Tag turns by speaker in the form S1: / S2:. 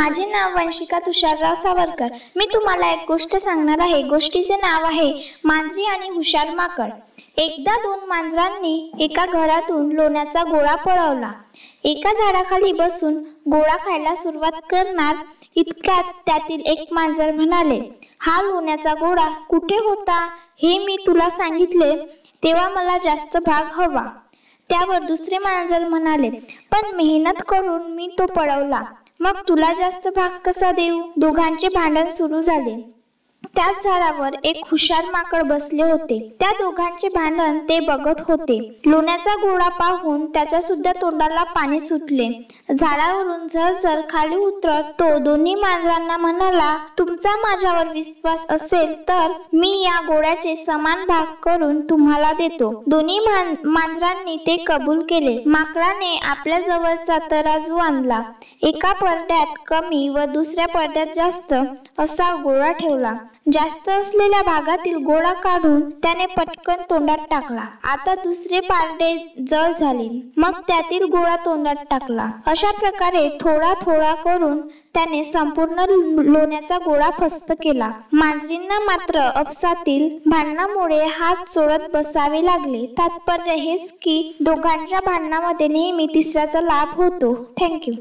S1: माझे नाव वंशिका तुषारराव सावरकर. मी तुम्हाला एक गोष्ट सांगणार आहे. गोष्टीचे नाव आहे मांजरी आणि हुशार माकड. एकदा दोन मांजरांनी एका घरातून लोण्याचा गोळा पळवला. एका झाडाखाली बसून गोळा खायला सुरुवात करणार इतक्यात त्यातील एक मांजर म्हणाले हा लोण्याचा गोळा कुठे होता? हे मी तुला सांगितले तेव्हा मला जास्त भाग हवा. त्यावर दुसरे मांजर म्हणाले पण मेहनत करून मी तो पळवला. मग तुला जास्त भाग कसा देऊ? दोघांचे भांडण सुरू झाले. त्याच झाडावर एक हुशार माकड बसले होते. त्या दोघांचे भांडण ते बघत होते. लोण्याचा गोळा पाहून त्याच्या सुद्धा तोंडाला पाणी सुटले. झाडावरून झरझर खाली उतरत तो दोन्ही मांजरांना म्हणाला तुमचा माझ्यावर विश्वास असेल तर मी या गोळ्याचे समान भाग करून तुम्हाला देतो. दोन्ही मांजरांनी ते कबूल केले. माकडाने आपल्या जवळचा तराजू आणला. एका पडद्यात कमी व दुसऱ्या पडद्यात जास्त असा गोळा ठेवला. जास्त असलेल्या भागातील गोळा काढून त्याने पटकन तोंडात टाकला. आता दुसरे पारडे जळ झाले. मग त्यातील गोळा तोंडात टाकला. अशा प्रकारे थोडा थोडा करून त्याने संपूर्ण लोण्याचा गोळा फस्त केला. मांजरींना मात्र अपसातील भांडणामुळे हात चोळत बसावे लागले. तात्पर्य हेच की दोघांच्या भांडणामध्ये नेहमी तिसऱ्याचा लाभ होतो. थँक्यू.